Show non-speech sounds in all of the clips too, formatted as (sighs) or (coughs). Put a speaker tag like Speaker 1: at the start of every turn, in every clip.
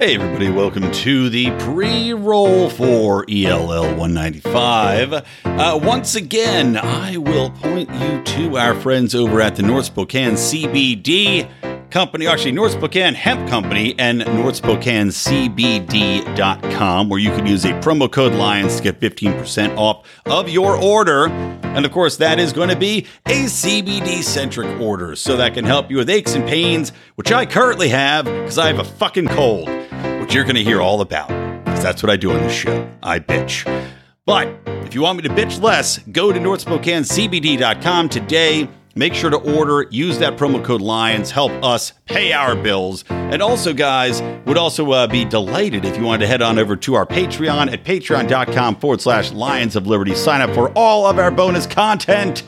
Speaker 1: Hey, everybody, welcome to the pre roll for ELL 195. Uh, once again, I will point you to our friends over at the North Spokane CBD Company, actually, North Spokane Hemp Company and NorthSpokaneCBD.com, where you can use a promo code LIONS to get 15% off of your order. And of course, that is going to be a CBD centric order. So that can help you with aches and pains, which I currently have because I have a fucking cold, which you're going to hear all about. Because that's what I do on this show. I bitch. But if you want me to bitch less, go to NorthSpokaneCBD.com today Make sure to order, use that promo code LIONS, help us pay our bills. And also, guys, would also uh, be delighted if you wanted to head on over to our Patreon at patreon.com forward slash Lions of Liberty. Sign up for all of our bonus content,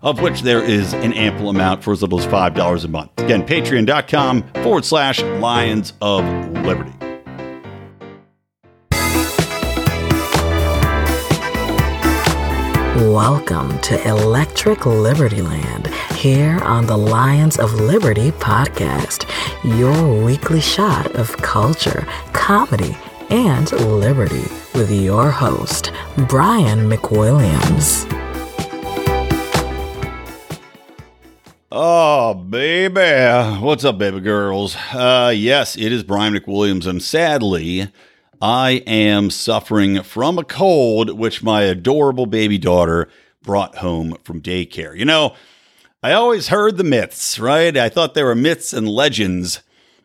Speaker 1: of which there is an ample amount for as little as $5 a month. Again, patreon.com forward slash Lions of Liberty.
Speaker 2: Welcome to Electric Liberty Land here on the Lions of Liberty podcast, your weekly shot of culture, comedy, and liberty with your host, Brian McWilliams.
Speaker 1: Oh, baby. What's up, baby girls? Uh, yes, it is Brian McWilliams, and sadly, I am suffering from a cold, which my adorable baby daughter brought home from daycare. You know, I always heard the myths, right? I thought there were myths and legends,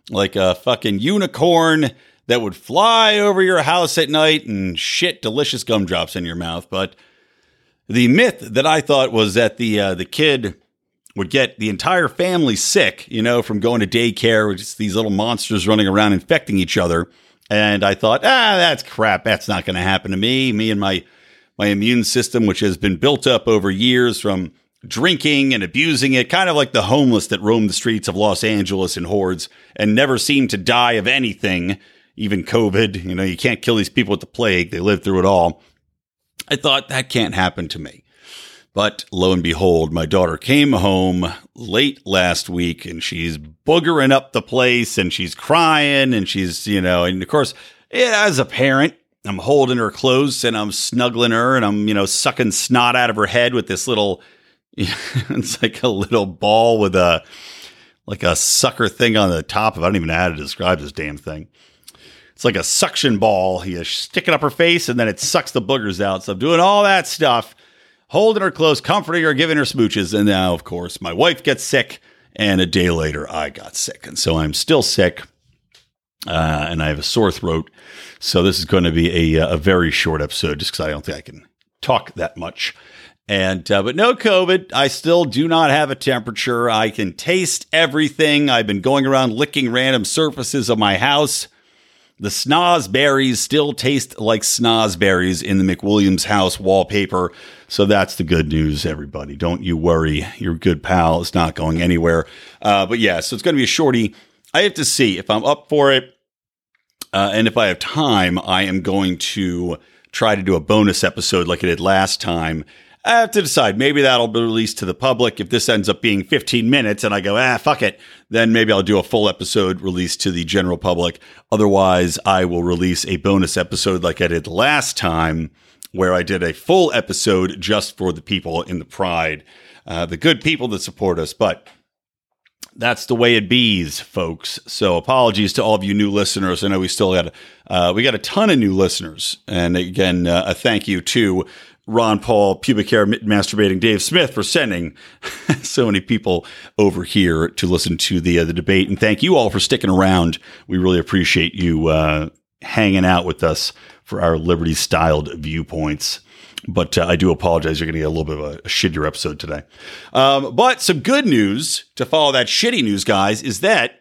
Speaker 1: like a fucking unicorn that would fly over your house at night and shit delicious gumdrops in your mouth. But the myth that I thought was that the uh, the kid would get the entire family sick, you know, from going to daycare, with just these little monsters running around infecting each other and I thought, ah, that's crap. That's not going to happen to me. Me and my my immune system, which has been built up over years from drinking and abusing it, kind of like the homeless that roam the streets of Los Angeles in hordes and never seem to die of anything, even COVID. You know, you can't kill these people with the plague. They lived through it all. I thought that can't happen to me. But lo and behold, my daughter came home late last week and she's boogering up the place and she's crying and she's, you know, and of course, as a parent, I'm holding her close and I'm snuggling her and I'm, you know, sucking snot out of her head with this little, (laughs) it's like a little ball with a, like a sucker thing on the top of. I don't even know how to describe this damn thing. It's like a suction ball. You stick it up her face and then it sucks the boogers out. So I'm doing all that stuff holding her close, comforting her, giving her smooches. And now, of course, my wife gets sick, and a day later, I got sick. And so I'm still sick, uh, and I have a sore throat. So this is going to be a, a very short episode just because I don't think I can talk that much. And uh, but no COVID. I still do not have a temperature. I can taste everything. I've been going around licking random surfaces of my house. The snozberries still taste like snozberries in the McWilliams house wallpaper. So that's the good news, everybody. Don't you worry. Your good pal is not going anywhere. Uh, but yeah, so it's going to be a shorty. I have to see if I'm up for it. Uh, and if I have time, I am going to try to do a bonus episode like I did last time I have to decide. Maybe that'll be released to the public. If this ends up being 15 minutes and I go, ah, fuck it, then maybe I'll do a full episode released to the general public. Otherwise, I will release a bonus episode like I did last time, where I did a full episode just for the people in the pride, uh, the good people that support us. But that's the way it bees, folks. So apologies to all of you new listeners. I know we still got uh, we got a ton of new listeners, and again, uh, a thank you to Ron Paul, pubic hair masturbating Dave Smith for sending (laughs) so many people over here to listen to the uh, the debate. And thank you all for sticking around. We really appreciate you uh, hanging out with us for our liberty styled viewpoints. But uh, I do apologize. You're going to get a little bit of a, a shittier episode today. Um, but some good news to follow that shitty news, guys, is that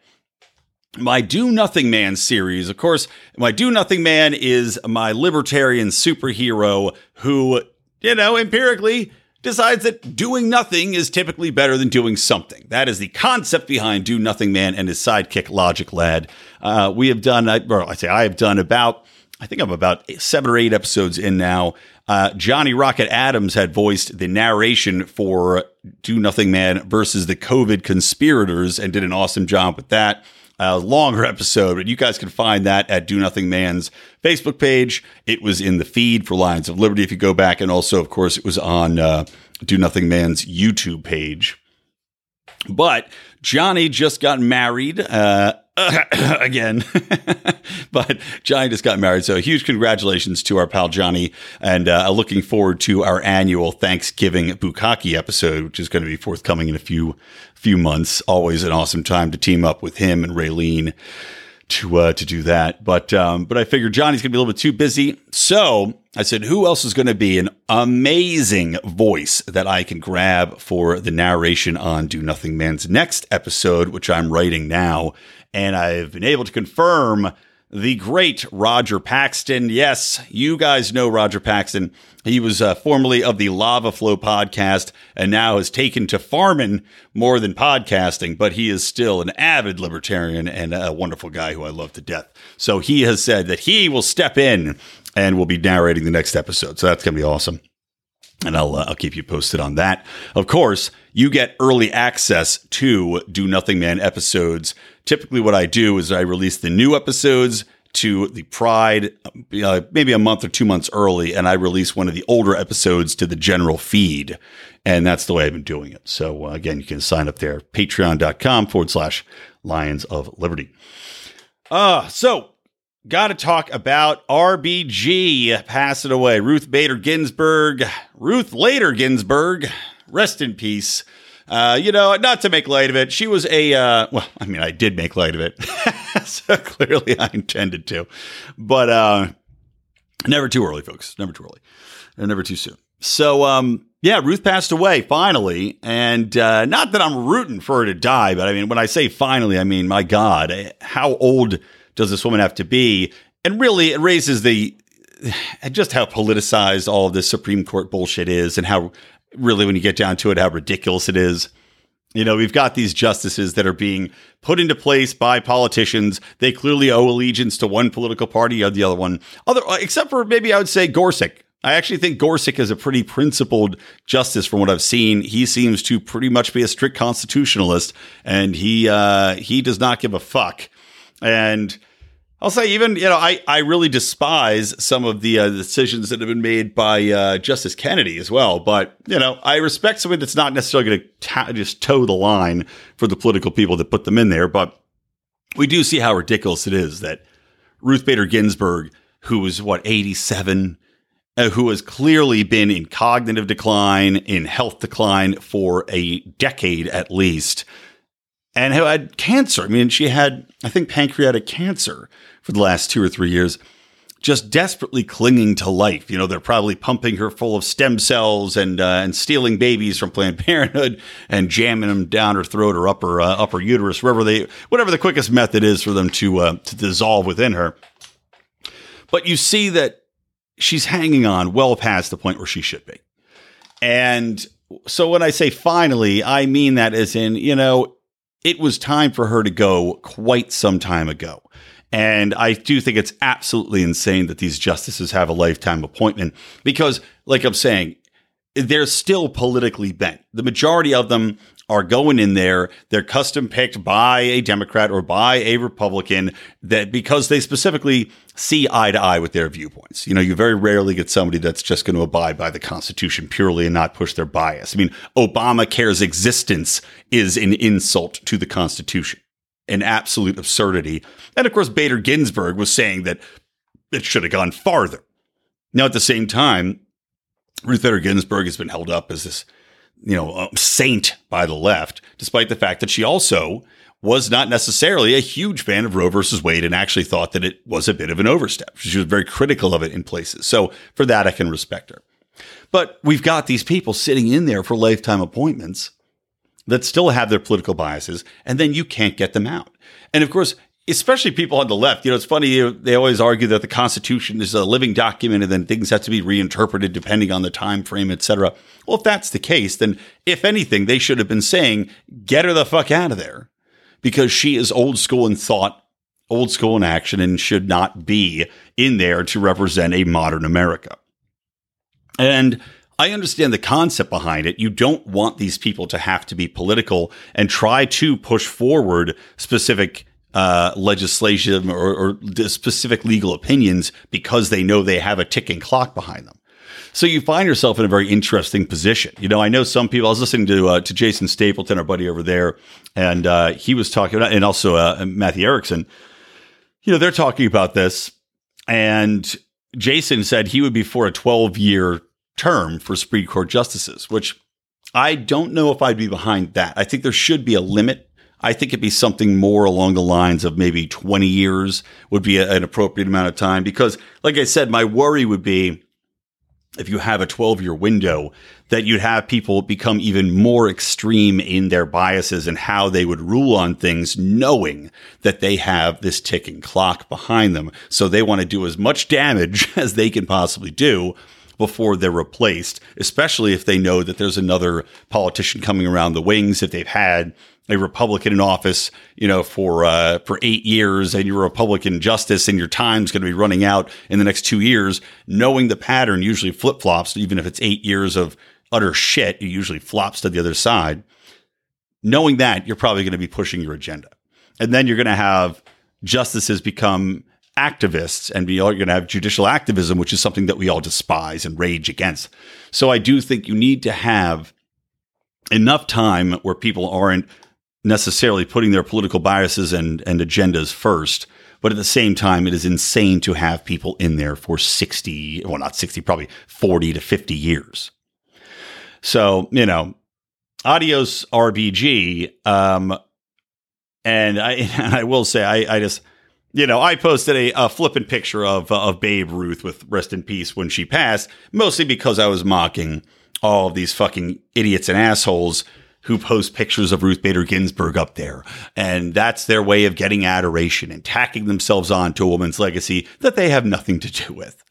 Speaker 1: my Do Nothing Man series. Of course, my Do Nothing Man is my libertarian superhero who you know, empirically decides that doing nothing is typically better than doing something. That is the concept behind Do Nothing Man and his sidekick Logic Lad. Uh, we have done, or I say I have done about, I think I'm about seven or eight episodes in now. Uh, Johnny Rocket Adams had voiced the narration for Do Nothing Man versus the COVID conspirators and did an awesome job with that. A longer episode, but you guys can find that at Do Nothing Man's Facebook page. It was in the feed for Lions of Liberty if you go back, and also, of course, it was on uh, Do Nothing Man's YouTube page. But Johnny just got married uh, (coughs) again, (laughs) but Johnny just got married. So huge congratulations to our pal Johnny, and uh, looking forward to our annual Thanksgiving Bukaki episode, which is going to be forthcoming in a few few months. Always an awesome time to team up with him and Raylene to uh, to do that. But um, but I figured Johnny's gonna be a little bit too busy, so I said, who else is going to be an amazing voice that I can grab for the narration on Do Nothing Man's next episode, which I'm writing now, and I've been able to confirm the great Roger Paxton. Yes, you guys know Roger Paxton. He was uh, formerly of the Lava Flow podcast and now has taken to farming more than podcasting, but he is still an avid libertarian and a wonderful guy who I love to death. So he has said that he will step in and will be narrating the next episode. So that's going to be awesome and I'll uh, I'll keep you posted on that. Of course, you get early access to Do Nothing Man episodes. Typically, what I do is I release the new episodes to the Pride uh, maybe a month or two months early, and I release one of the older episodes to the general feed. And that's the way I've been doing it. So uh, again, you can sign up there, patreon.com forward slash Lions of Liberty. Uh, so Got to talk about RBG passing away. Ruth Bader Ginsburg, Ruth Later Ginsburg, rest in peace. Uh, you know, not to make light of it, she was a, uh, well, I mean, I did make light of it. (laughs) so clearly I intended to. But uh, never too early, folks. Never too early. And never too soon. So, um, yeah, Ruth passed away finally. And uh, not that I'm rooting for her to die, but I mean, when I say finally, I mean, my God, how old does this woman have to be? And really, it raises the (sighs) just how politicized all of this Supreme Court bullshit is, and how really, when you get down to it, how ridiculous it is. You know, we've got these justices that are being put into place by politicians. They clearly owe allegiance to one political party or the other one. Other, except for maybe I would say Gorsuch. I actually think Gorsuch is a pretty principled justice from what I've seen. He seems to pretty much be a strict constitutionalist, and he uh, he does not give a fuck and I'll say, even you know, I, I really despise some of the uh, decisions that have been made by uh, Justice Kennedy as well. But you know, I respect somebody that's not necessarily going to just toe the line for the political people that put them in there. But we do see how ridiculous it is that Ruth Bader Ginsburg, who was what eighty seven, uh, who has clearly been in cognitive decline, in health decline for a decade at least and who had cancer. I mean, she had, I think, pancreatic cancer for the last two or three years, just desperately clinging to life. You know, they're probably pumping her full of stem cells and uh, and stealing babies from Planned (laughs) Parenthood and jamming them down her throat or upper uh, upper uterus, wherever they, whatever the quickest method is for them to uh, to dissolve within her. But you see that she's hanging on well past the point where she should be, and so when I say finally, I mean that as in you know it was time for her to go quite some time ago. And I do think it's absolutely insane that these justices have a lifetime appointment because, like I'm saying, they're still politically bent. The majority of them are going in there. They're custom picked by a Democrat or by a Republican that because they specifically see eye to eye with their viewpoints. You know, you very rarely get somebody that's just going to abide by the Constitution purely and not push their bias. I mean, Obamacare's existence is an insult to the Constitution, an absolute absurdity. And of course, Bader Ginsburg was saying that it should have gone farther. Now, at the same time, Ruth Bader Ginsburg has been held up as this, you know, saint by the left, despite the fact that she also was not necessarily a huge fan of Roe versus Wade and actually thought that it was a bit of an overstep. She was very critical of it in places. So for that, I can respect her. But we've got these people sitting in there for lifetime appointments that still have their political biases, and then you can't get them out. And of course, especially people on the left, you know, it's funny, they always argue that the Constitution is a living document and then things have to be reinterpreted depending on the time frame, et cetera. Well, if that's the case, then if anything, they should have been saying, get her the fuck out of there because she is old school in thought, old school in action, and should not be in there to represent a modern America. And I understand the concept behind it. You don't want these people to have to be political and try to push forward specific uh, legislation or, or specific legal opinions because they know they have a ticking clock behind them. So you find yourself in a very interesting position. You know, I know some people. I was listening to uh, to Jason Stapleton, our buddy over there, and uh, he was talking about, and also uh, Matthew Erickson. You know, they're talking about this, and Jason said he would be for a 12 year term for Supreme Court justices, which I don't know if I'd be behind that. I think there should be a limit. I think it'd be something more along the lines of maybe 20 years would be a, an appropriate amount of time because, like I said, my worry would be if you have a 12 year window, that you'd have people become even more extreme in their biases and how they would rule on things, knowing that they have this ticking clock behind them. So they want to do as much damage (laughs) as they can possibly do before they're replaced, especially if they know that there's another politician coming around the wings, if they've had a Republican in office, you know, for uh, for eight years, and you're a Republican justice, and your time's going to be running out in the next two years. Knowing the pattern usually flip flops, even if it's eight years of utter shit, it usually flops to the other side. Knowing that, you're probably going to be pushing your agenda, and then you're going to have justices become activists and be you're going to have judicial activism, which is something that we all despise and rage against. So I do think you need to have enough time where people aren't necessarily putting their political biases and, and agendas first. But at the same time, it is insane to have people in there for 60, well, not 60, probably 40 to 50 years. So, you know, adios RBG. Um, and I, (laughs) and I will say, I, I just, you know, I posted a, a flippant picture of, uh, of Babe Ruth with rest in peace when she passed, mostly because I was mocking all of these fucking idiots and assholes who post pictures of Ruth Bader Ginsburg up there. And that's their way of getting adoration and tacking themselves on to a woman's legacy that they have nothing to do with.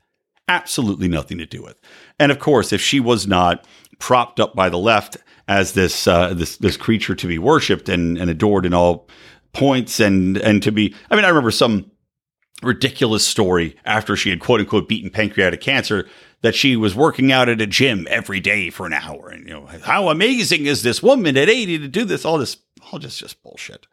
Speaker 1: Absolutely nothing to do with. And of course, if she was not propped up by the left as this uh, this this creature to be worshipped and, and adored in all points and and to be I mean I remember some ridiculous story after she had quote unquote beaten pancreatic cancer that she was working out at a gym every day for an hour. And, you know, how amazing is this woman at 80 to do this? All this, all just, just bullshit.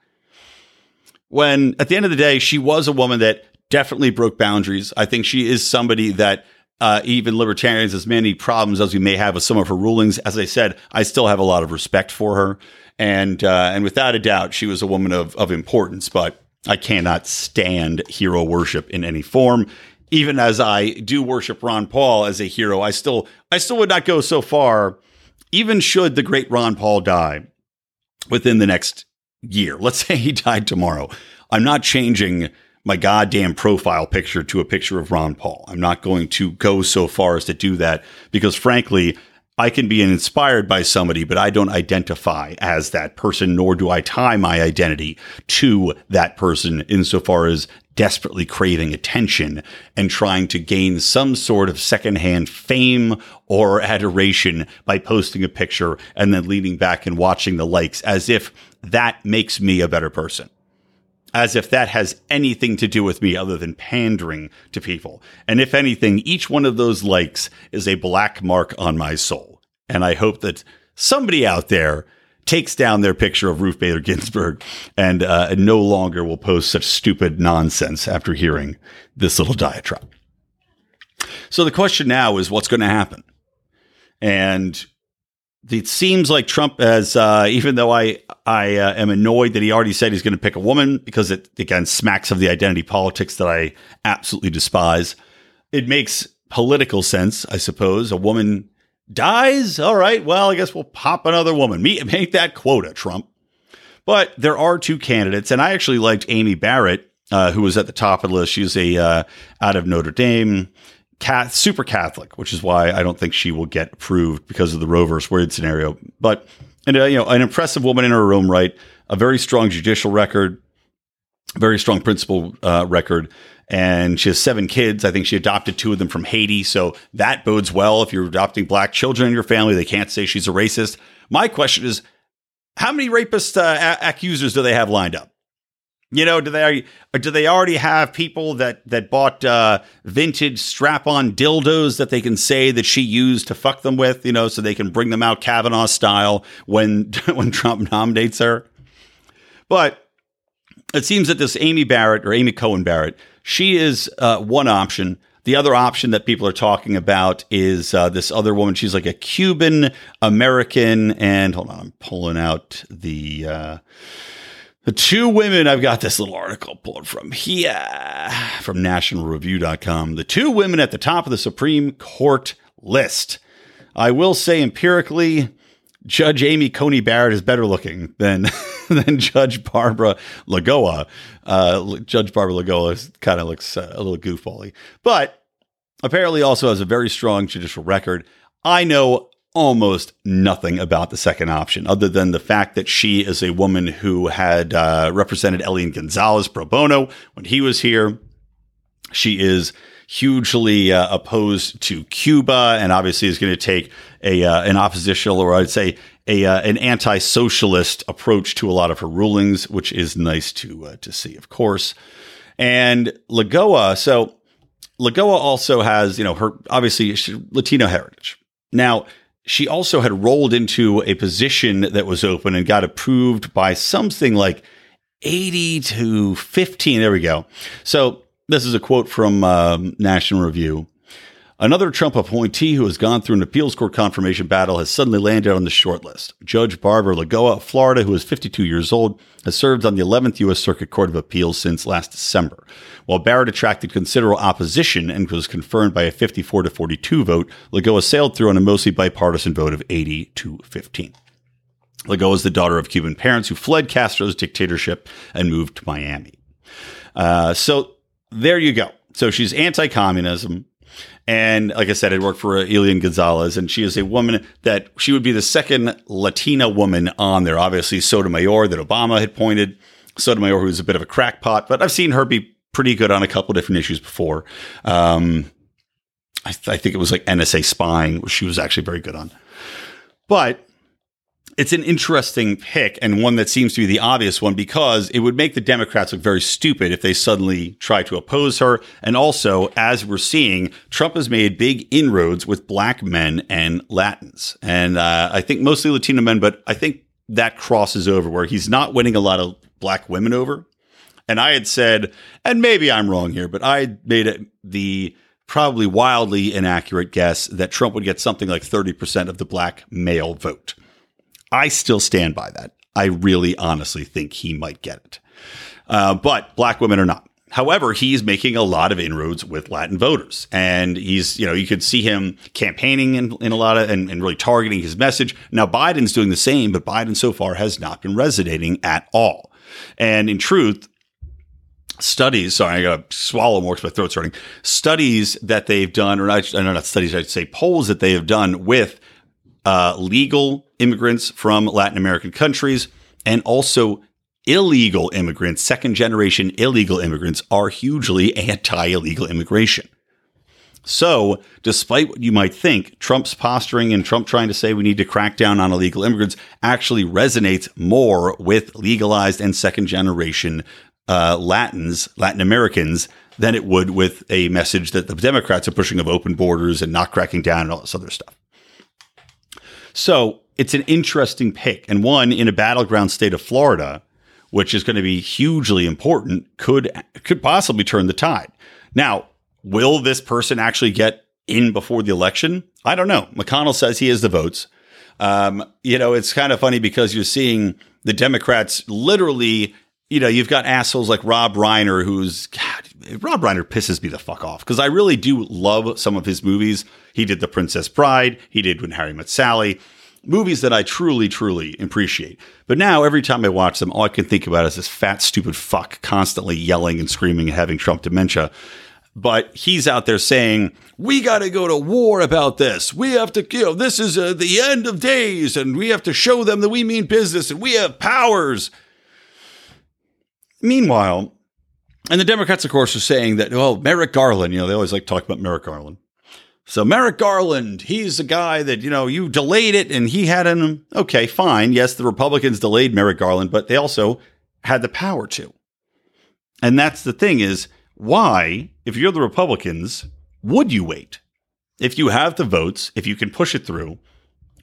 Speaker 1: When at the end of the day, she was a woman that definitely broke boundaries. I think she is somebody that uh, even libertarians, as many problems as we may have with some of her rulings, as I said, I still have a lot of respect for her. And, uh, and without a doubt, she was a woman of, of importance, but I cannot stand hero worship in any form even as I do worship Ron Paul as a hero, I still I still would not go so far, even should the great Ron Paul die within the next year. (laughs) Let's say he died tomorrow. I'm not changing my goddamn profile picture to a picture of Ron Paul. I'm not going to go so far as to do that because frankly, I can be inspired by somebody, but I don't identify as that person, nor do I tie my identity to that person insofar as desperately craving attention and trying to gain some sort of secondhand fame or adoration by posting a picture and then leaning back and watching the likes as if that makes me a better person as if that has anything to do with me other than pandering to people. And if anything, each one of those likes is a black mark on my soul. And I hope that somebody out there takes down their picture of Ruth Bader Ginsburg and uh, no longer will post such stupid nonsense after hearing this little diatribe. So the question now is what's going to happen? And it seems like Trump has, uh, even though I I uh, am annoyed that he already said he's going to pick a woman because it again smacks of the identity politics that I absolutely despise. It makes political sense, I suppose. A woman dies. All right, well, I guess we'll pop another woman. Meet, (laughs) Make that quota, Trump. But there are two candidates, and I actually liked Amy Barrett, uh, who was at the top of the list. She's a uh, out of Notre Dame cat, super Catholic, which is why I don't think she will get approved because of the Roe versus Wade scenario. But and uh, you know, an impressive woman in her own right, a very strong judicial record, very strong principal uh, record, and she has seven kids. I think she adopted two of them from Haiti, so that bodes well. If you're adopting black children in your family, they can't say she's a racist. My question is, how many rapist uh, accusers do they have lined up? You know, do they do they already have people that that bought uh, vintage strap-on dildos that they can say that she used to fuck them with? You know, so they can bring them out Kavanaugh style when (laughs) when Trump nominates her. But it seems that this Amy Barrett or Amy Cohen Barrett, she is uh, one option. The other option that people are talking about is uh, this other woman. She's like a Cuban American, and hold on, I'm pulling out the uh, the two women. I've got this little article pulled from here from NationalReview.com. The two women at the top of the Supreme Court list. I will say empirically, Judge Amy Coney Barrett is better looking than (laughs) (laughs) than Judge Barbara Lagoa. Uh, Judge Barbara Lagoa kind of looks uh, a little goofbally, but apparently also has a very strong judicial record. I know almost nothing about the second option other than the fact that she is a woman who had uh, represented Elian Gonzalez pro bono when he was here. She is hugely uh, opposed to Cuba, and obviously is going to take a uh, an oppositional, or I'd say a uh, an anti socialist approach to a lot of her rulings, which is nice to uh, to see, of course. And Lagoa, so Lagoa also has you know her obviously Latino heritage. Now she also had rolled into a position that was open and got approved by something like 80 to 15. There we go. So this is a quote from um, National Review. Another Trump appointee who has gone through an appeals court confirmation battle has suddenly landed on the short list. Judge Barbara Lagoa of Florida, who is 52 years old, has served on the 11th U.S. Circuit Court of Appeals since last December. While Barrett attracted considerable opposition and was confirmed by a 54 to 42 vote, Lagoa sailed through on a mostly bipartisan vote of 80 to 15. Lagoa is the daughter of Cuban parents who fled Castro's dictatorship and moved to Miami. Uh, so there you go. So she's anti communism. And like I said, I'd worked for Elian Gonzalez, and she is a woman that she would be the second Latina woman on there. Obviously, Sotomayor that Obama had pointed. Sotomayor, who's a bit of a crackpot, but I've seen her be pretty good on a couple different issues before. Um, I, th- I think it was like NSA spying, which she was actually very good on. But it's an interesting pick and one that seems to be the obvious one because it would make the Democrats look very stupid if they suddenly try to oppose her. And also, as we're seeing, Trump has made big inroads with black men and Latins. And uh, I think mostly Latino men, but I think that crosses over where he's not winning a lot of black women over. And I had said, and maybe I'm wrong here, but I made it the probably wildly inaccurate guess that Trump would get something like 30% of the black male vote. I still stand by that. I really honestly think he might get it. Uh, but black women are not. However, he's making a lot of inroads with Latin voters. And he's, you know, you could see him campaigning in, in a lot of and, and really targeting his message. Now, Biden's doing the same, but Biden so far has not been resonating at all. And in truth, studies, sorry, I got to swallow more because my throat's hurting. Studies that they've done, or not, not studies, I'd say polls that they have done with uh, legal immigrants from Latin American countries and also illegal immigrants, second generation illegal immigrants, are hugely anti illegal immigration. So, despite what you might think, Trump's posturing and Trump trying to say we need to crack down on illegal immigrants actually resonates more with legalized and second generation uh, Latins, Latin Americans, than it would with a message that the Democrats are pushing of open borders and not cracking down and all this other stuff. So it's an interesting pick. And one in a battleground state of Florida, which is going to be hugely important, could could possibly turn the tide. Now, will this person actually get in before the election? I don't know. McConnell says he has the votes. Um, you know, it's kind of funny because you're seeing the Democrats literally, you know, you've got assholes like Rob Reiner, who's God, Rob Reiner pisses me the fuck off because I really do love some of his movies. He did The Princess Bride. He did When Harry Met Sally. Movies that I truly, truly appreciate. But now, every time I watch them, all I can think about is this fat, stupid fuck constantly yelling and screaming and having Trump dementia. But he's out there saying, we got to go to war about this. We have to, you know, this is uh, the end of days and we have to show them that we mean business and we have powers. Meanwhile, and the Democrats, of course, are saying that, well, Merrick Garland, you know, they always like talk about Merrick Garland. So Merrick Garland, he's a guy that, you know, you delayed it and he had an, okay, fine. Yes, the Republicans delayed Merrick Garland, but they also had the power to. And that's the thing is why, if you're the Republicans, would you wait? If you have the votes, if you can push it through,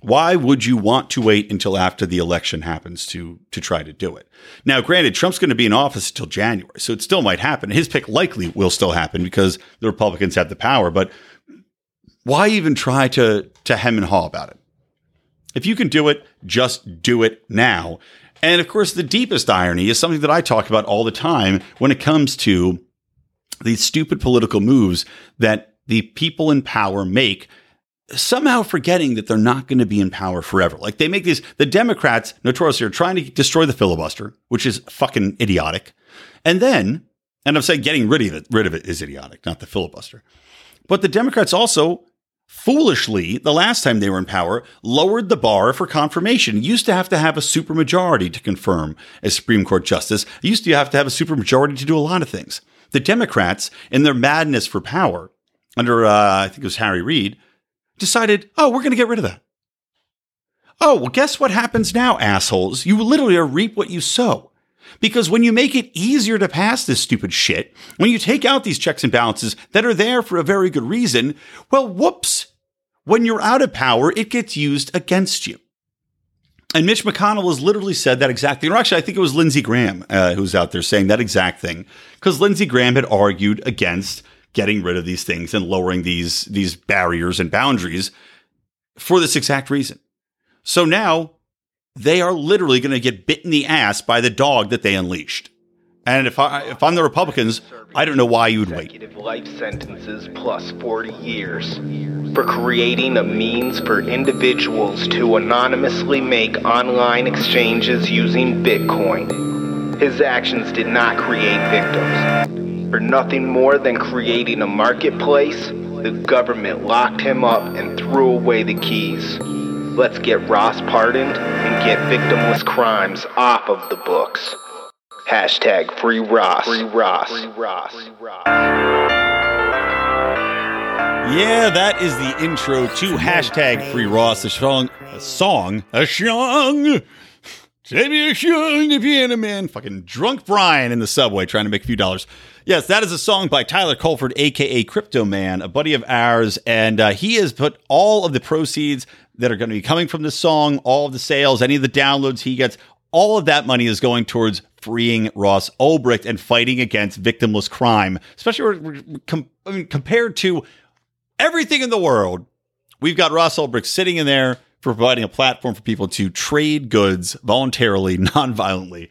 Speaker 1: Why would you want to wait until after the election happens to to try to do it? Now, granted, Trump's going to be in office until January, so it still might happen. His pick likely will still happen because the Republicans have the power. But why even try to to hem and haw about it? If you can do it, just do it now. And of course, the deepest irony is something that I talk about all the time when it comes to these stupid political moves that the people in power make somehow forgetting that they're not going to be in power forever. Like they make these, the Democrats notoriously are trying to destroy the filibuster, which is fucking idiotic. And then, and I'm saying getting rid of it, rid of it is idiotic, not the filibuster. But the Democrats also foolishly, the last time they were in power, lowered the bar for confirmation. Used to have to have a supermajority to confirm a Supreme Court justice. Used to have to have a supermajority to do a lot of things. The Democrats, in their madness for power, under uh, I think it was Harry Reid, decided, oh, we're going to get rid of that. Oh, well, guess what happens now, assholes? You literally reap what you sow. Because when you make it easier to pass this stupid shit, when you take out these checks and balances that are there for a very good reason, well, whoops. When you're out of power, it gets used against you. And Mitch McConnell has literally said that exact thing. Or actually, I think it was Lindsey Graham uh, who's out there saying that exact thing. Because Lindsey Graham had argued against getting rid of these things and lowering these, these barriers and boundaries for this exact reason. So now they are literally going to get bit in the ass by the dog that they unleashed. And if I if I'm the Republicans, I don't know why you would wait.
Speaker 3: life sentences plus 40 years for creating a means for individuals to anonymously make online exchanges using Bitcoin. His actions did not create victims. For nothing more than creating a marketplace, the government locked him up and threw away the keys. Let's get Ross pardoned and get victimless crimes off of the books. Hashtag free Ross. Free Ross. Free Ross. Free Ross.
Speaker 1: Yeah, that is the intro to hashtag free Ross, a song, a song, a song. Song, the piano man. Fucking drunk Brian in the subway trying to make a few dollars. Yes, that is a song by Tyler Colford, aka Crypto Man, a buddy of ours, and uh, he has put all of the proceeds that are going to be coming from this song, all of the sales, any of the downloads he gets, all of that money is going towards freeing Ross Ulbricht and fighting against victimless crime, especially com- I mean, compared to everything in the world. We've got Ross Ulbricht sitting in there for providing a platform for people to trade goods voluntarily, (laughs) non-violently.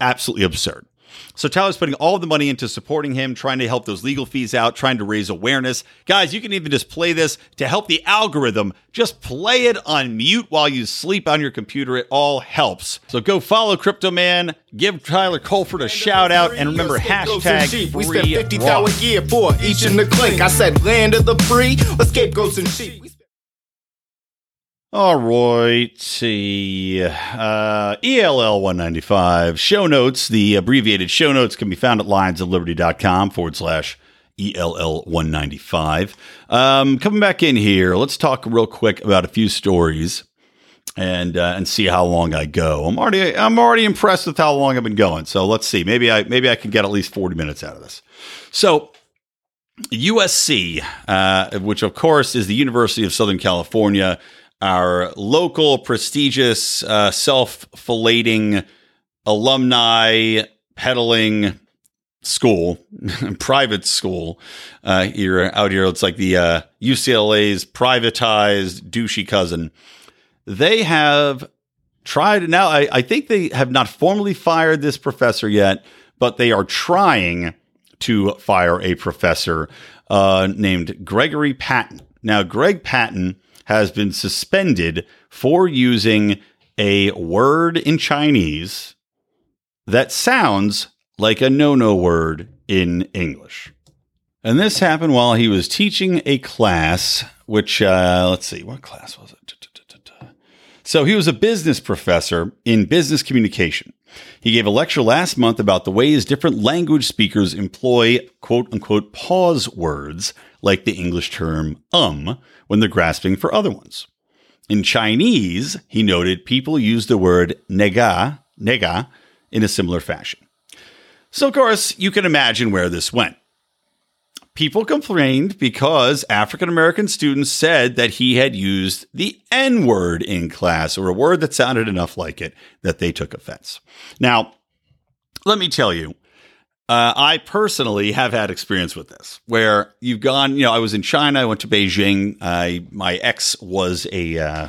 Speaker 1: Absolutely absurd. So Tyler's putting all the money into supporting him, trying to help those legal fees out, trying to raise awareness. Guys, you can even just play this to help the algorithm. Just play it on mute while you sleep on your computer. It all helps. So go follow Crypto Man, give Tyler Colford a shout out, and remember hashtag
Speaker 4: We spent 50 a year for each in the clink. I said land of the free, escape goats and sheep.
Speaker 1: All right, see uh, ELL 195 show notes. The abbreviated show notes can be found at lionsofliberty.com forward slash ELL 195. Um, coming back in here, let's talk real quick about a few stories and uh, and see how long I go. I'm already I'm already impressed with how long I've been going. So let's see. Maybe I maybe I can get at least 40 minutes out of this. So USC, uh, which of course is the University of Southern California our local prestigious uh, self-filleting alumni peddling school, (laughs) private school. Uh, here out here, it's like the uh, UCLA's privatized douchey cousin. They have tried now. I, I think they have not formally fired this professor yet, but they are trying to fire a professor uh, named Gregory Patton. Now, Greg Patton has been suspended for using a word in Chinese that sounds like a no no word in English. And this happened while he was teaching a class, which, uh, let's see, what class was it? So he was a business professor in business communication. He gave a lecture last month about the ways different language speakers employ quote unquote pause words, like the English term um, when they're grasping for other ones. In Chinese, he noted people use the word nega, nega in a similar fashion. So, of course, you can imagine where this went. people complained because African American students said that he had used the N word in class or a word that sounded enough like it that they took offense. Now, let me tell you, uh, I personally have had experience with this, where you've gone. You know, I was in China. I went to Beijing. I my ex was a uh,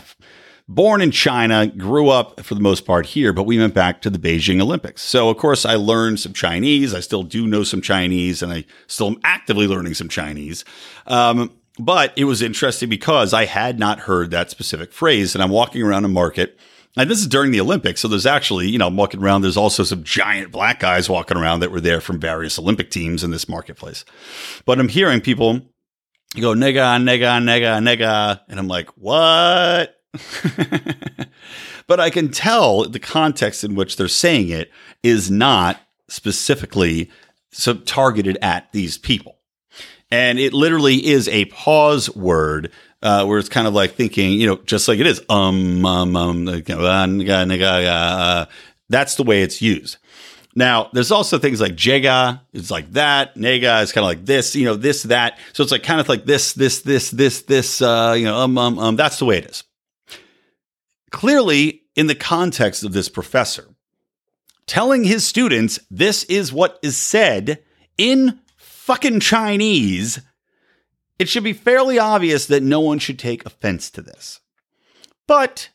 Speaker 1: born in China, grew up for the most part here, but we went back to the Beijing Olympics. So of course, I learned some Chinese. I still do know some Chinese, and I still am actively learning some Chinese. Um, but it was interesting because I had not heard that specific phrase, and I'm walking around a market and this is during the Olympics. So there's actually, you know, walking around. There's also some giant black guys walking around that were there from various Olympic teams in this marketplace. But I'm hearing people go, nigga, nigga, nigga, nigga. And I'm like, what? (laughs) but I can tell the context in which they're saying it is not specifically so targeted at these people. And it literally is a pause word uh, where it's kind of like thinking, you know, just like it is, um, um, um, uh, that's the way it's used. Now, there's also things like jega, it's like that. Nega is kind of like this, you know, this, that. So it's like kind of like this, this, this, this, this, uh, you know, um, um, um. That's the way it is. Clearly, in the context of this professor, telling his students this is what is said in fucking Chinese it should be fairly obvious that no one should take offense to this. But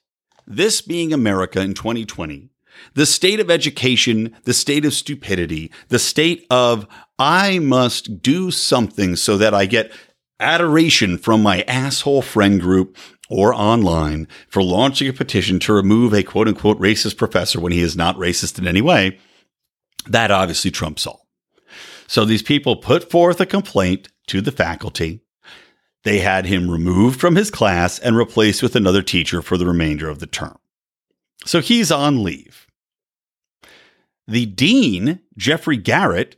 Speaker 1: this being America in 2020, the state of education, the state of stupidity, the state of I must do something so that I get adoration from my asshole friend group or online for launching a petition to remove a quote unquote racist professor when he is not racist in any way, that obviously trumps all. So these people put forth a complaint to the faculty. They had him removed from his class and replaced with another teacher for the remainder of the term. So he's on leave. The dean, Geoffrey Garrett,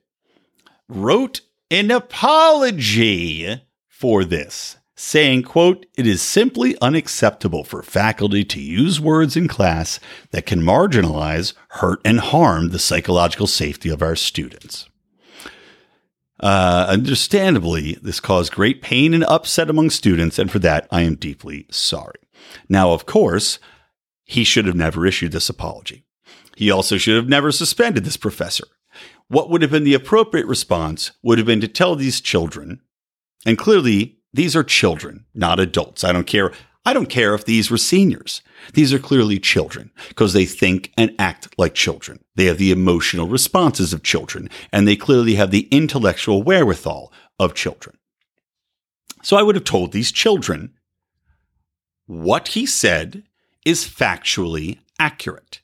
Speaker 1: wrote an apology for this, saying, quote, it is simply unacceptable for faculty to use words in class that can marginalize, hurt, and harm the psychological safety of our students. Uh, understandably, this caused great pain and upset among students, and for that, I am deeply sorry. Now, of course, he should have never issued this apology. He also should have never suspended this professor. What would have been the appropriate response would have been to tell these children, and clearly these are children, not adults. I don't care I don't care if these were seniors. These are clearly children because they think and act like children. They have the emotional responses of children and they clearly have the intellectual wherewithal of children. So I would have told these children what he said is factually accurate.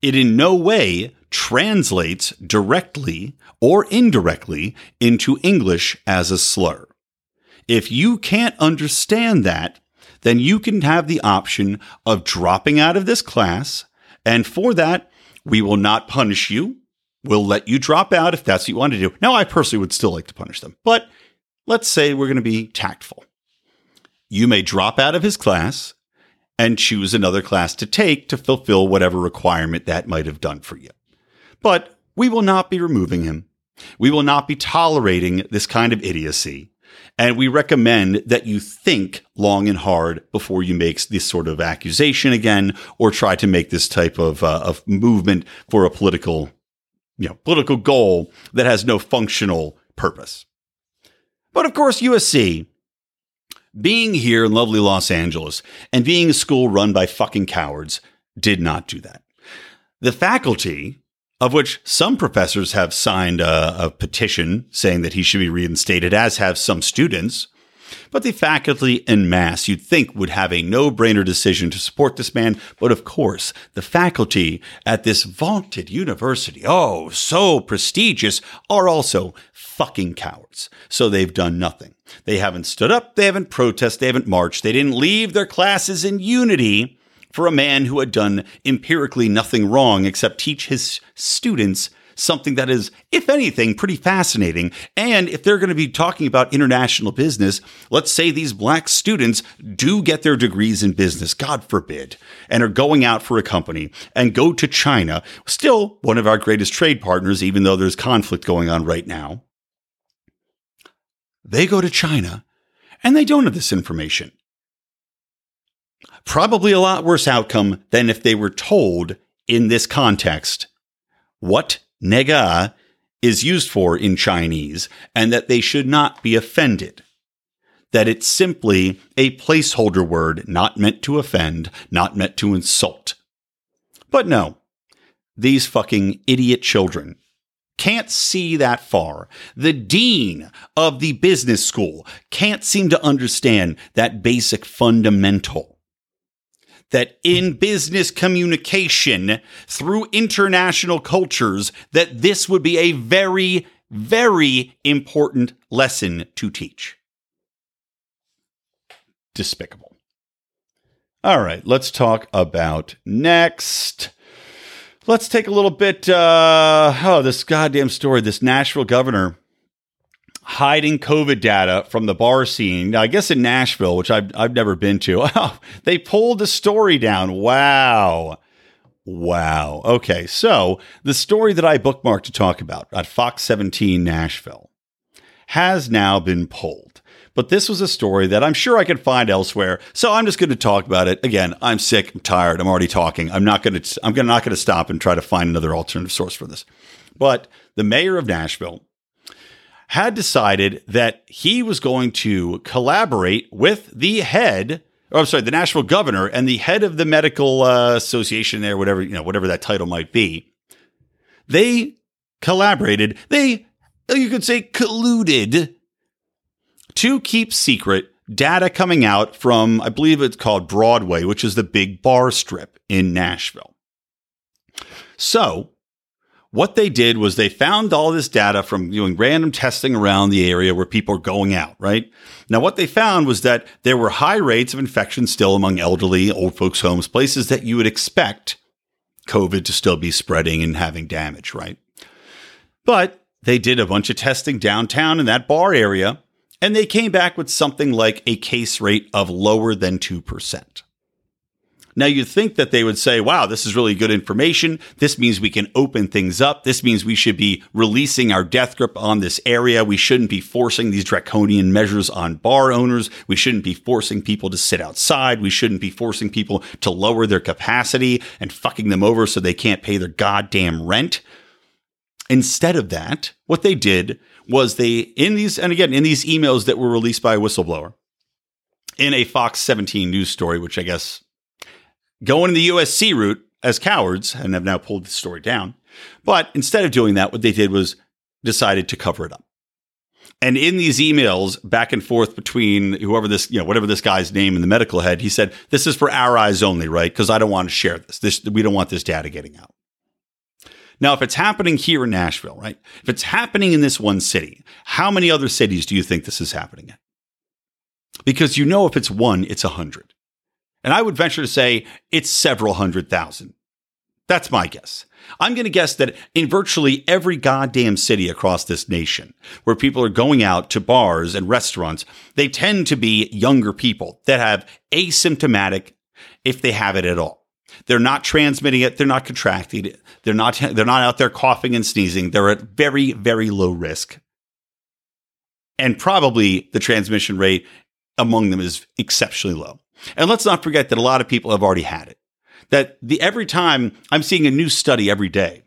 Speaker 1: It in no way translates directly or indirectly into English as a slur. If you can't understand that, then you can have the option of dropping out of this class. And for that, we will not punish you. We'll let you drop out if that's what you want to do. Now, I personally would still like to punish them, but let's say we're going to be tactful. You may drop out of his class and choose another class to take to fulfill whatever requirement that might have done for you. But we will not be removing him. We will not be tolerating this kind of idiocy. And we recommend that you think long and hard before you make this sort of accusation again, or try to make this type of, uh, of movement for a political, you know, political goal that has no functional purpose. But of course, USC, being here in lovely Los Angeles and being a school run by fucking cowards, did not do that. The faculty of which some professors have signed a, a, petition saying that he should be reinstated, as have some students. But the faculty en masse, you'd think, would have a no brainer decision to support this man. But of course, the faculty at this vaunted university, oh, so prestigious, are also fucking cowards. So they've done nothing. They haven't stood up, they haven't protested, they haven't marched, they didn't leave their classes in unity for a man who had done empirically nothing wrong except teach his students something that is, if anything, pretty fascinating. And if they're going to be talking about international business, let's say these black students do get their degrees in business, God forbid, and are going out for a company and go to China, still one of our greatest trade partners, even though there's conflict going on right now. they go to China and they don't have this information. Probably a lot worse outcome than if they were told in this context what nega is used for in Chinese and that they should not be offended. That it's simply a placeholder word not meant to offend, not meant to insult. But no, these fucking idiot children can't see that far. The dean of the business school can't seem to understand that basic fundamental. That in business communication through international cultures, that this would be a very, very important lesson to teach. Despicable. All right, let's talk about next. Let's take a little bit. Uh, oh, this goddamn story. This Nashville governor hiding COVID data from the bar scene. Now, I guess in Nashville, which I've, I've never been to. (laughs) They pulled the story down. Wow. Wow. Okay. So the story that I bookmarked to talk about at Fox 17 Nashville has now been pulled. But this was a story that I'm sure I could find elsewhere. So I'm just going to talk about it. Again, I'm sick, I'm tired, I'm already talking. I'm not going to I'm not going to stop and try to find another alternative source for this. But the mayor of Nashville had decided that he was going to collaborate with the head or I'm sorry, the Nashville governor and the head of the medical uh, association there, whatever, you know, whatever that title might be. They collaborated. They, you could say, colluded to keep secret data coming out from, I believe it's called Broadway, which is the big bar strip in Nashville. So, what they did was they found all this data from doing random testing around the area where people are going out, right? Now, what they found was that there were high rates of infection still among elderly, old folks' homes, places that you would expect COVID to still be spreading and having damage, right? But they did a bunch of testing downtown in that bar area and they came back with something like a case rate of lower than 2%. Now, you'd think that they would say, wow, this is really good information. This means we can open things up. This means we should be releasing our death grip on this area. We shouldn't be forcing these draconian measures on bar owners. We shouldn't be forcing people to sit outside. We shouldn't be forcing people to lower their capacity and fucking them over so they can't pay their goddamn rent. Instead of that, what they did was they in these and again in these emails that were released by a whistleblower in a Fox 17 news story, which I guess going the USC route as cowards and have now pulled the story down. But instead of doing that, what they did was decided to cover it up. And in these emails back and forth between whoever this, you know, whatever this guy's name in the medical head, he said, This is for our eyes only, right? Because I don't want to share this. This we don't want this data getting out. Now, if it's happening here in Nashville, right? If it's happening in this one city, how many other cities do you think this is happening in? Because you know if it's one, it's a hundred. And I would venture to say it's several hundred thousand. That's my guess. I'm going to guess that in virtually every goddamn city across this nation where people are going out to bars and restaurants, they tend to be younger people that have asymptomatic, if they have it at all. They're not transmitting it. They're not contracting it. They're not, they're not out there coughing and sneezing. They're at very, very low risk. And probably the transmission rate among them is exceptionally low. And let's not forget that a lot of people have already had it. That the every time I'm seeing a new study every day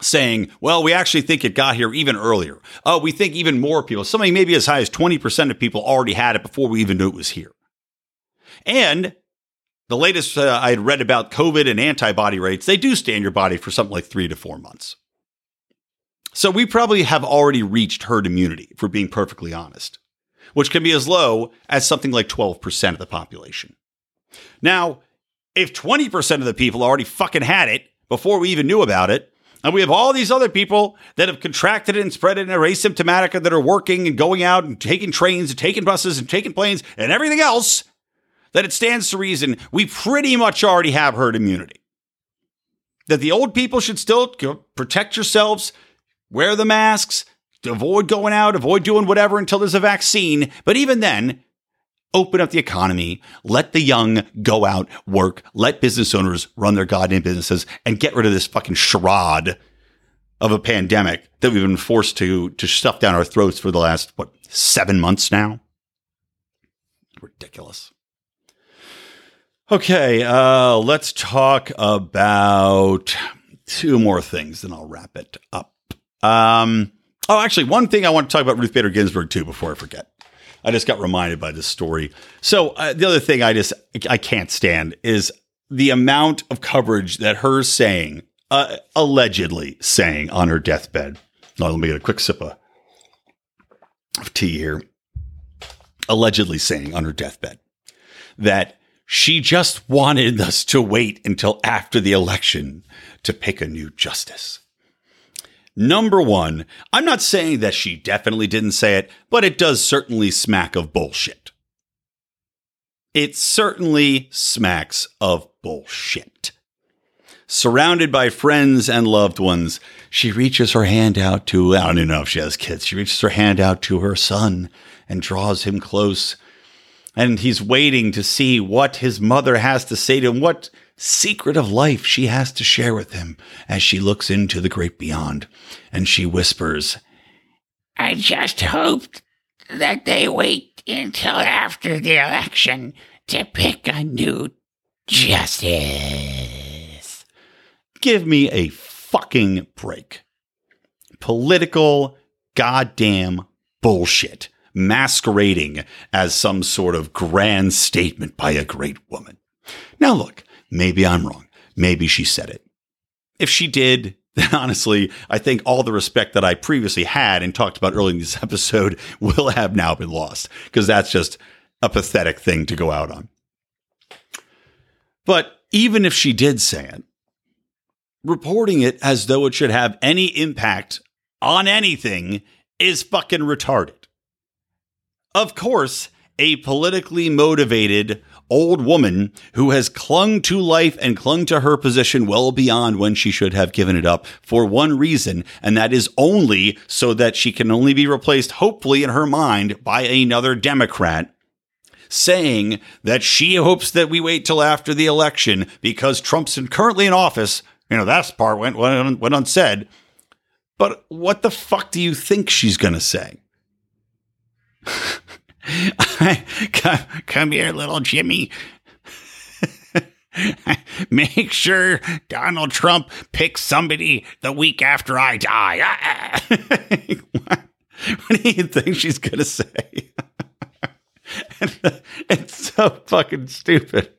Speaker 1: saying, well, we actually think it got here even earlier. Oh, we think even more people, something maybe as high as 20% of people already had it before we even knew it was here. And the latest uh, I had read about COVID and antibody rates, they do stay in your body for something like three to four months. So we probably have already reached herd immunity, if we're being perfectly honest, which can be as low as something like 12% of the population. Now, if 20% of the people already fucking had it before we even knew about it, and we have all these other people that have contracted it and spread it and are asymptomatic that are working and going out and taking trains and taking buses and taking planes and everything else, that it stands to reason we pretty much already have herd immunity. That the old people should still protect yourselves, wear the masks, avoid going out, avoid doing whatever until there's a vaccine. But even then, open up the economy, let the young go out, work, let business owners run their goddamn businesses, and get rid of this fucking charade of a pandemic that we've been forced to to stuff down our throats for the last what seven months now. Ridiculous. Okay, uh, let's talk about two more things, then I'll wrap it up. Um, oh, actually, one thing I want to talk about Ruth Bader Ginsburg too before I forget. I just got reminded by this story. So uh, the other thing I just I can't stand is the amount of coverage that her saying, uh, allegedly saying on her deathbed. Now, let me get a quick sip of, of tea here. Allegedly saying on her deathbed that she just wanted us to wait until after the election to pick a new justice. Number one, I'm not saying that she definitely didn't say it, but it does certainly smack of bullshit. It certainly smacks of bullshit. Surrounded by friends and loved ones, she reaches her hand out to, I don't even know if she has kids, she reaches her hand out to her son and draws him close. And he's waiting to see what his mother has to say to him, what secret of life she has to share with him as she looks into the great beyond. And she whispers,
Speaker 5: I just hoped that they wait until after the election to pick a new justice.
Speaker 1: Give me a fucking break. Political goddamn bullshit masquerading as some sort of grand statement by a great woman. Now, look, maybe I'm wrong. Maybe she said it. If she did, (laughs) then honestly, I think all the respect that I previously had and talked about earlier in this (laughs) episode will have now been lost because that's just a pathetic thing to go out on. But even if she did say it, reporting it as though it should have any impact on anything is fucking retarded. Of course, a politically motivated old woman who has clung to life and clung to her position well beyond when she should have given it up for one reason, and that is only so that she can only be replaced, hopefully in her mind, by another Democrat. Saying that she hopes that we wait till after the election because Trump's currently in office. You know, that part went, went, went unsaid. But what the fuck do you think she's going to say? (laughs) (laughs)
Speaker 5: come, come here, little Jimmy. (laughs) Make sure Donald Trump picks somebody the week after I die.
Speaker 1: what, (laughs) what do you think she's going to say? it's so fucking stupid.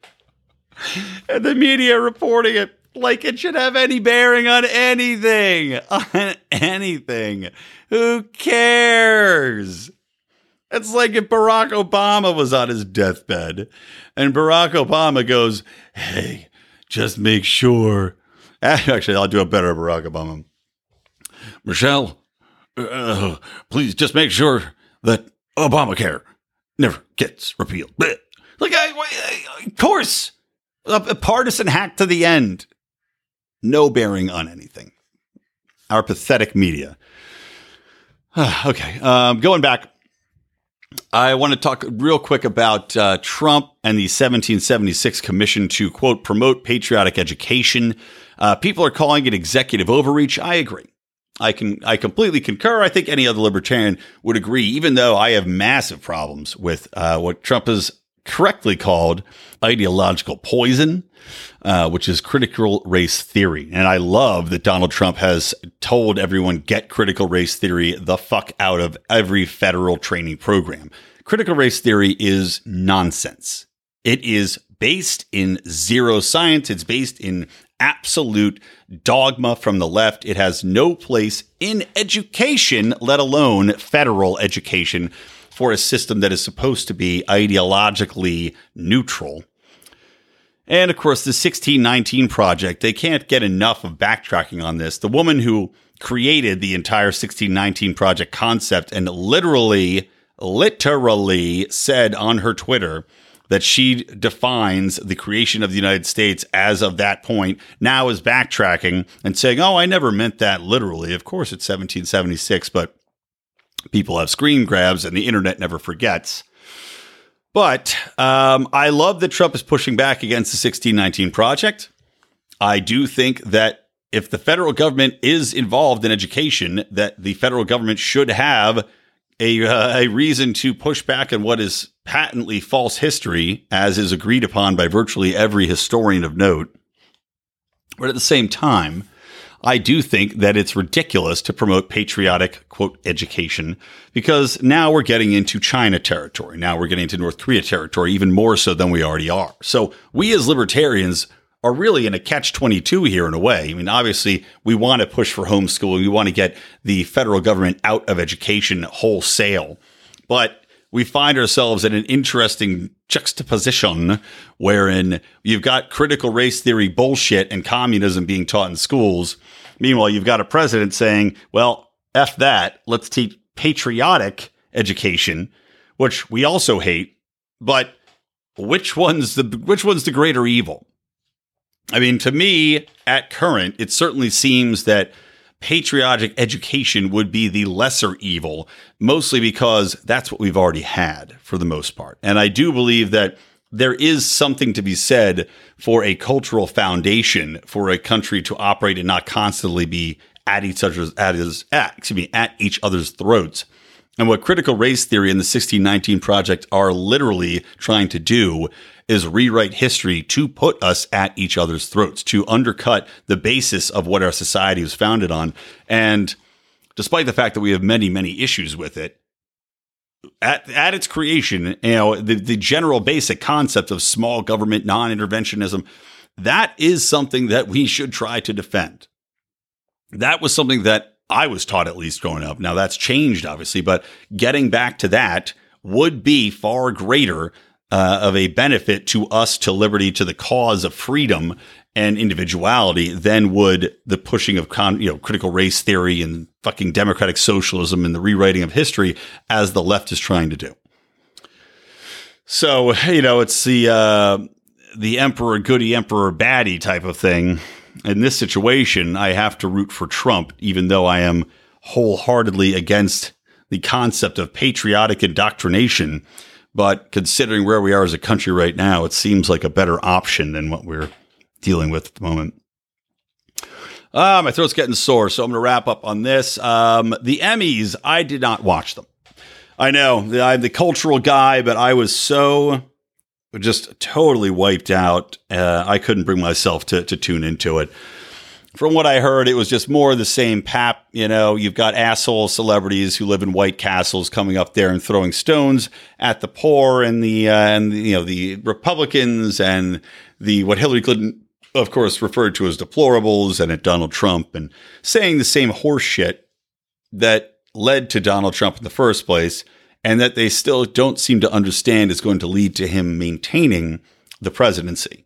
Speaker 1: And the media reporting it like it should have any bearing on anything. On anything. Who cares? It's like if Barack Obama was on his deathbed and Barack Obama goes, Hey, just make sure. Actually, I'll do a better Barack Obama. Michelle, uh, please just make sure that Obamacare never gets repealed. Like, I, of course, a, a partisan hack to the end. No bearing on anything. Our pathetic media. (sighs) okay, um, going back I want to talk real quick about uh, Trump and the 1776 Commission to, quote, promote patriotic education. Uh, people are calling it executive overreach. I agree. I can I completely concur. I think any other libertarian would agree, even though I have massive problems with uh, what Trump has correctly called ideological poison, uh, which is critical race theory. And I love that Donald Trump has told everyone get critical race theory the fuck out of every federal training program. Critical race theory is nonsense. It is based in zero science. It's based in absolute dogma from the left. It has no place in education, let alone federal education for a system that is supposed to be ideologically neutral. And of course, the 1619 project, they can't get enough of backtracking on this. The woman who created the entire 1619 project concept and literally, literally said on her Twitter that she defines the creation of the United States as of that point, now is backtracking and saying, oh, I never meant that literally. Of course, it's 1776, but people have screen grabs and the internet never forgets. But um, I love that Trump is pushing back against the 1619 project. I do think that if the federal government is involved in education, that the federal government should have a, uh, a reason to push back on what is patently false history, as is agreed upon by virtually every historian of note. But at the same time, I do think that it's ridiculous to promote patriotic, quote, education because now we're getting into China territory. Now we're getting into North Korea territory, even more so than we already are. So we as libertarians are really in a catch 22 here in a way. I mean, obviously, we want to push for homeschooling. We want to get the federal government out of education wholesale. But we find ourselves in an interesting juxtaposition wherein you've got critical race theory bullshit and communism being taught in schools. Meanwhile, you've got a president saying, well, F that, let's teach patriotic education, which we also hate, but which one's the which one's the greater evil? I mean, to me, at current, it certainly seems that patriotic education would be the lesser evil, mostly because that's what we've already had for the most part. And I do believe that there is something to be said for a cultural foundation for a country to operate and not constantly be at each other's at, his, at excuse me at each other's throats. And what critical race theory and the 1619 project are literally trying to do is rewrite history to put us at each other's throats, to undercut the basis of what our society was founded on. And despite the fact that we have many, many issues with it, at, at its creation, you know, the, the general basic concept of small government, non interventionism, that is something that we should try to defend. That was something that I was taught at least growing up. Now that's changed, obviously, but getting back to that would be far greater uh, of a benefit to us, to liberty, to the cause of freedom and individuality than would the pushing of con- you know critical race theory and fucking democratic socialism and the rewriting of history as the left is trying to do. So you know it's the uh, the emperor goody emperor baddie type of thing. In this situation, I have to root for Trump, even though I am wholeheartedly against the concept of patriotic indoctrination but considering where we are as a country right now, it seems like a better option than what we're dealing with at the moment. Ah, my throat's getting sore, so I'm going to wrap up on this. Um, the Emmys, I did not watch them. I know I'm the cultural guy, but I was so just totally wiped out. Uh, I couldn't bring myself to, to tune into it from what I heard, it was just more of the same pap. You know, you've got asshole celebrities who live in white castles coming up there and throwing stones at the poor and the uh, and you know the Republicans and the what Hillary Clinton, of course, referred to as deplorables and at Donald Trump and saying the same horse shit that led to Donald Trump in the first place, and that they still don't seem to understand is going to lead to him maintaining the presidency.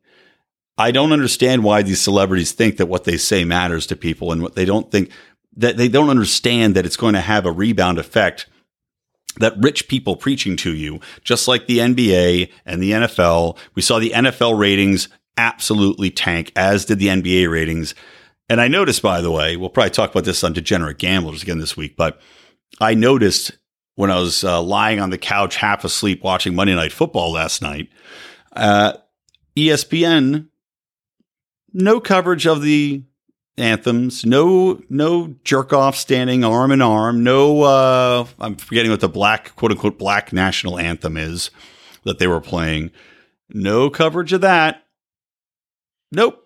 Speaker 1: I don't understand why these celebrities think that what they say matters to people and what they don't think that they don't understand that it's going to have a rebound effect that rich people preaching to you, just like the NBA and the NFL. We saw the NFL ratings absolutely tank, as did the NBA ratings. And I noticed, by the way, we'll probably talk about this on Degenerate Gamblers again this week, but I noticed when I was uh, lying on the couch half asleep watching Monday Night Football last night, uh, ESPN no coverage of the anthems, no no jerk off standing arm in arm, no uh, I'm forgetting what the black quote unquote black national anthem is that they were playing. No coverage of that. Nope.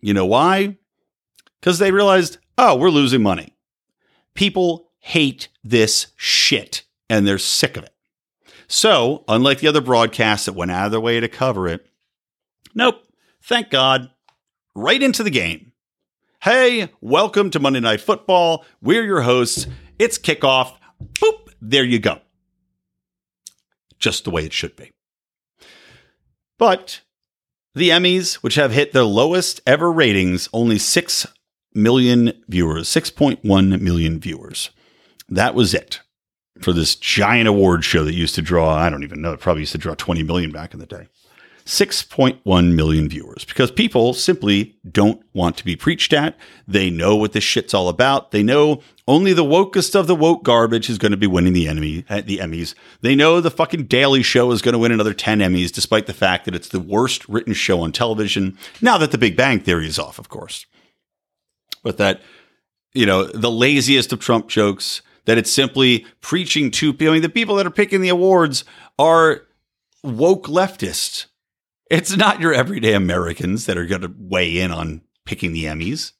Speaker 1: You know why? Because they realized, oh, we're losing money. People hate this shit and they're sick of it. So, unlike the other broadcasts that went out of their way to cover it, nope. Thank God right into the game. Hey, welcome to Monday Night Football. We're your hosts. It's kickoff. Boop, there you go. Just the way it should be. But the Emmys, which have hit their lowest ever ratings, only 6 million viewers, 6.1 million viewers. That was it for this giant award show that used to draw, I don't even know, it probably used to draw 20 million back in the day. 6.1 million viewers because people simply don't want to be preached at. They know what this shit's all about. They know only the wokest of the woke garbage is going to be winning the enemy uh, the Emmys. They know the fucking Daily Show is going to win another 10 Emmys, despite the fact that it's the worst written show on television. Now that the Big Bang Theory is off, of course. But that, you know, the laziest of Trump jokes, that it's simply preaching to. I mean, the people that are picking the awards are woke leftists. It's not your everyday Americans that are going to weigh in on picking the Emmys.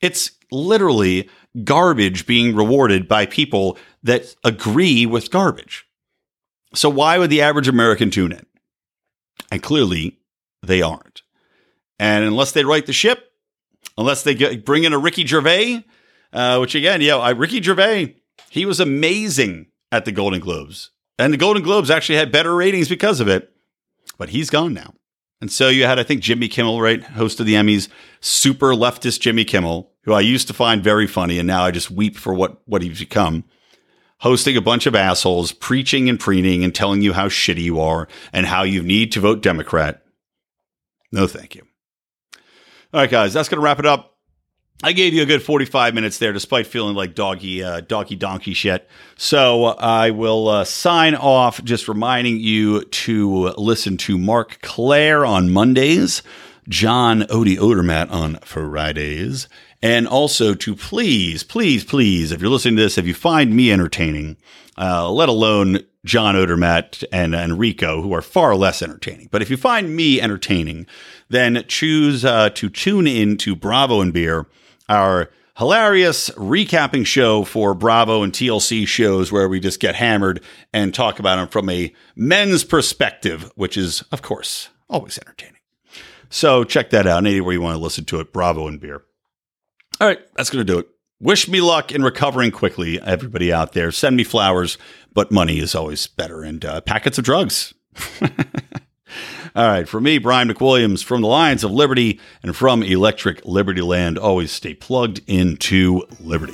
Speaker 1: It's literally garbage being rewarded by people that agree with garbage. So, why would the average American tune in? And clearly, they aren't. And unless they right the ship, unless they get, bring in a Ricky Gervais, uh, which again, yeah, Ricky Gervais, he was amazing at the Golden Globes. And the Golden Globes actually had better ratings because of it, but he's gone now. And so you had, I think, Jimmy Kimmel, right? Host of the Emmys, super leftist Jimmy Kimmel, who I used to find very funny, and now I just weep for what, what he's become. Hosting a bunch of assholes, preaching and preening and telling you how shitty you are and how you need to vote Democrat. No, thank you. All right, guys, that's going to wrap it up. I gave you a good 45 minutes there, despite feeling like doggy, uh, doggy donkey shit. So uh, I will uh, sign off, just reminding you to listen to Marc Clair on Mondays, John Odie Odermatt on Fridays, and also to please, please, please, if you're listening to this, if you find me entertaining, uh, let alone John Odermatt and Enrico, who are far less entertaining. But if you find me entertaining, then choose uh, to tune in to Bravo and Beer our hilarious recapping show for Bravo and TLC shows where we just get hammered and talk about them from a men's perspective, which is, of course, always entertaining. So check that out anywhere you want to listen to it. Bravo and beer. All right, that's going to do it. Wish me luck in recovering quickly, everybody out there. Send me flowers, but money is always better, and uh, packets of drugs. (laughs) All right, for me, Brian McWilliams from the Lions of Liberty and from Electric Liberty Land, always stay plugged into Liberty.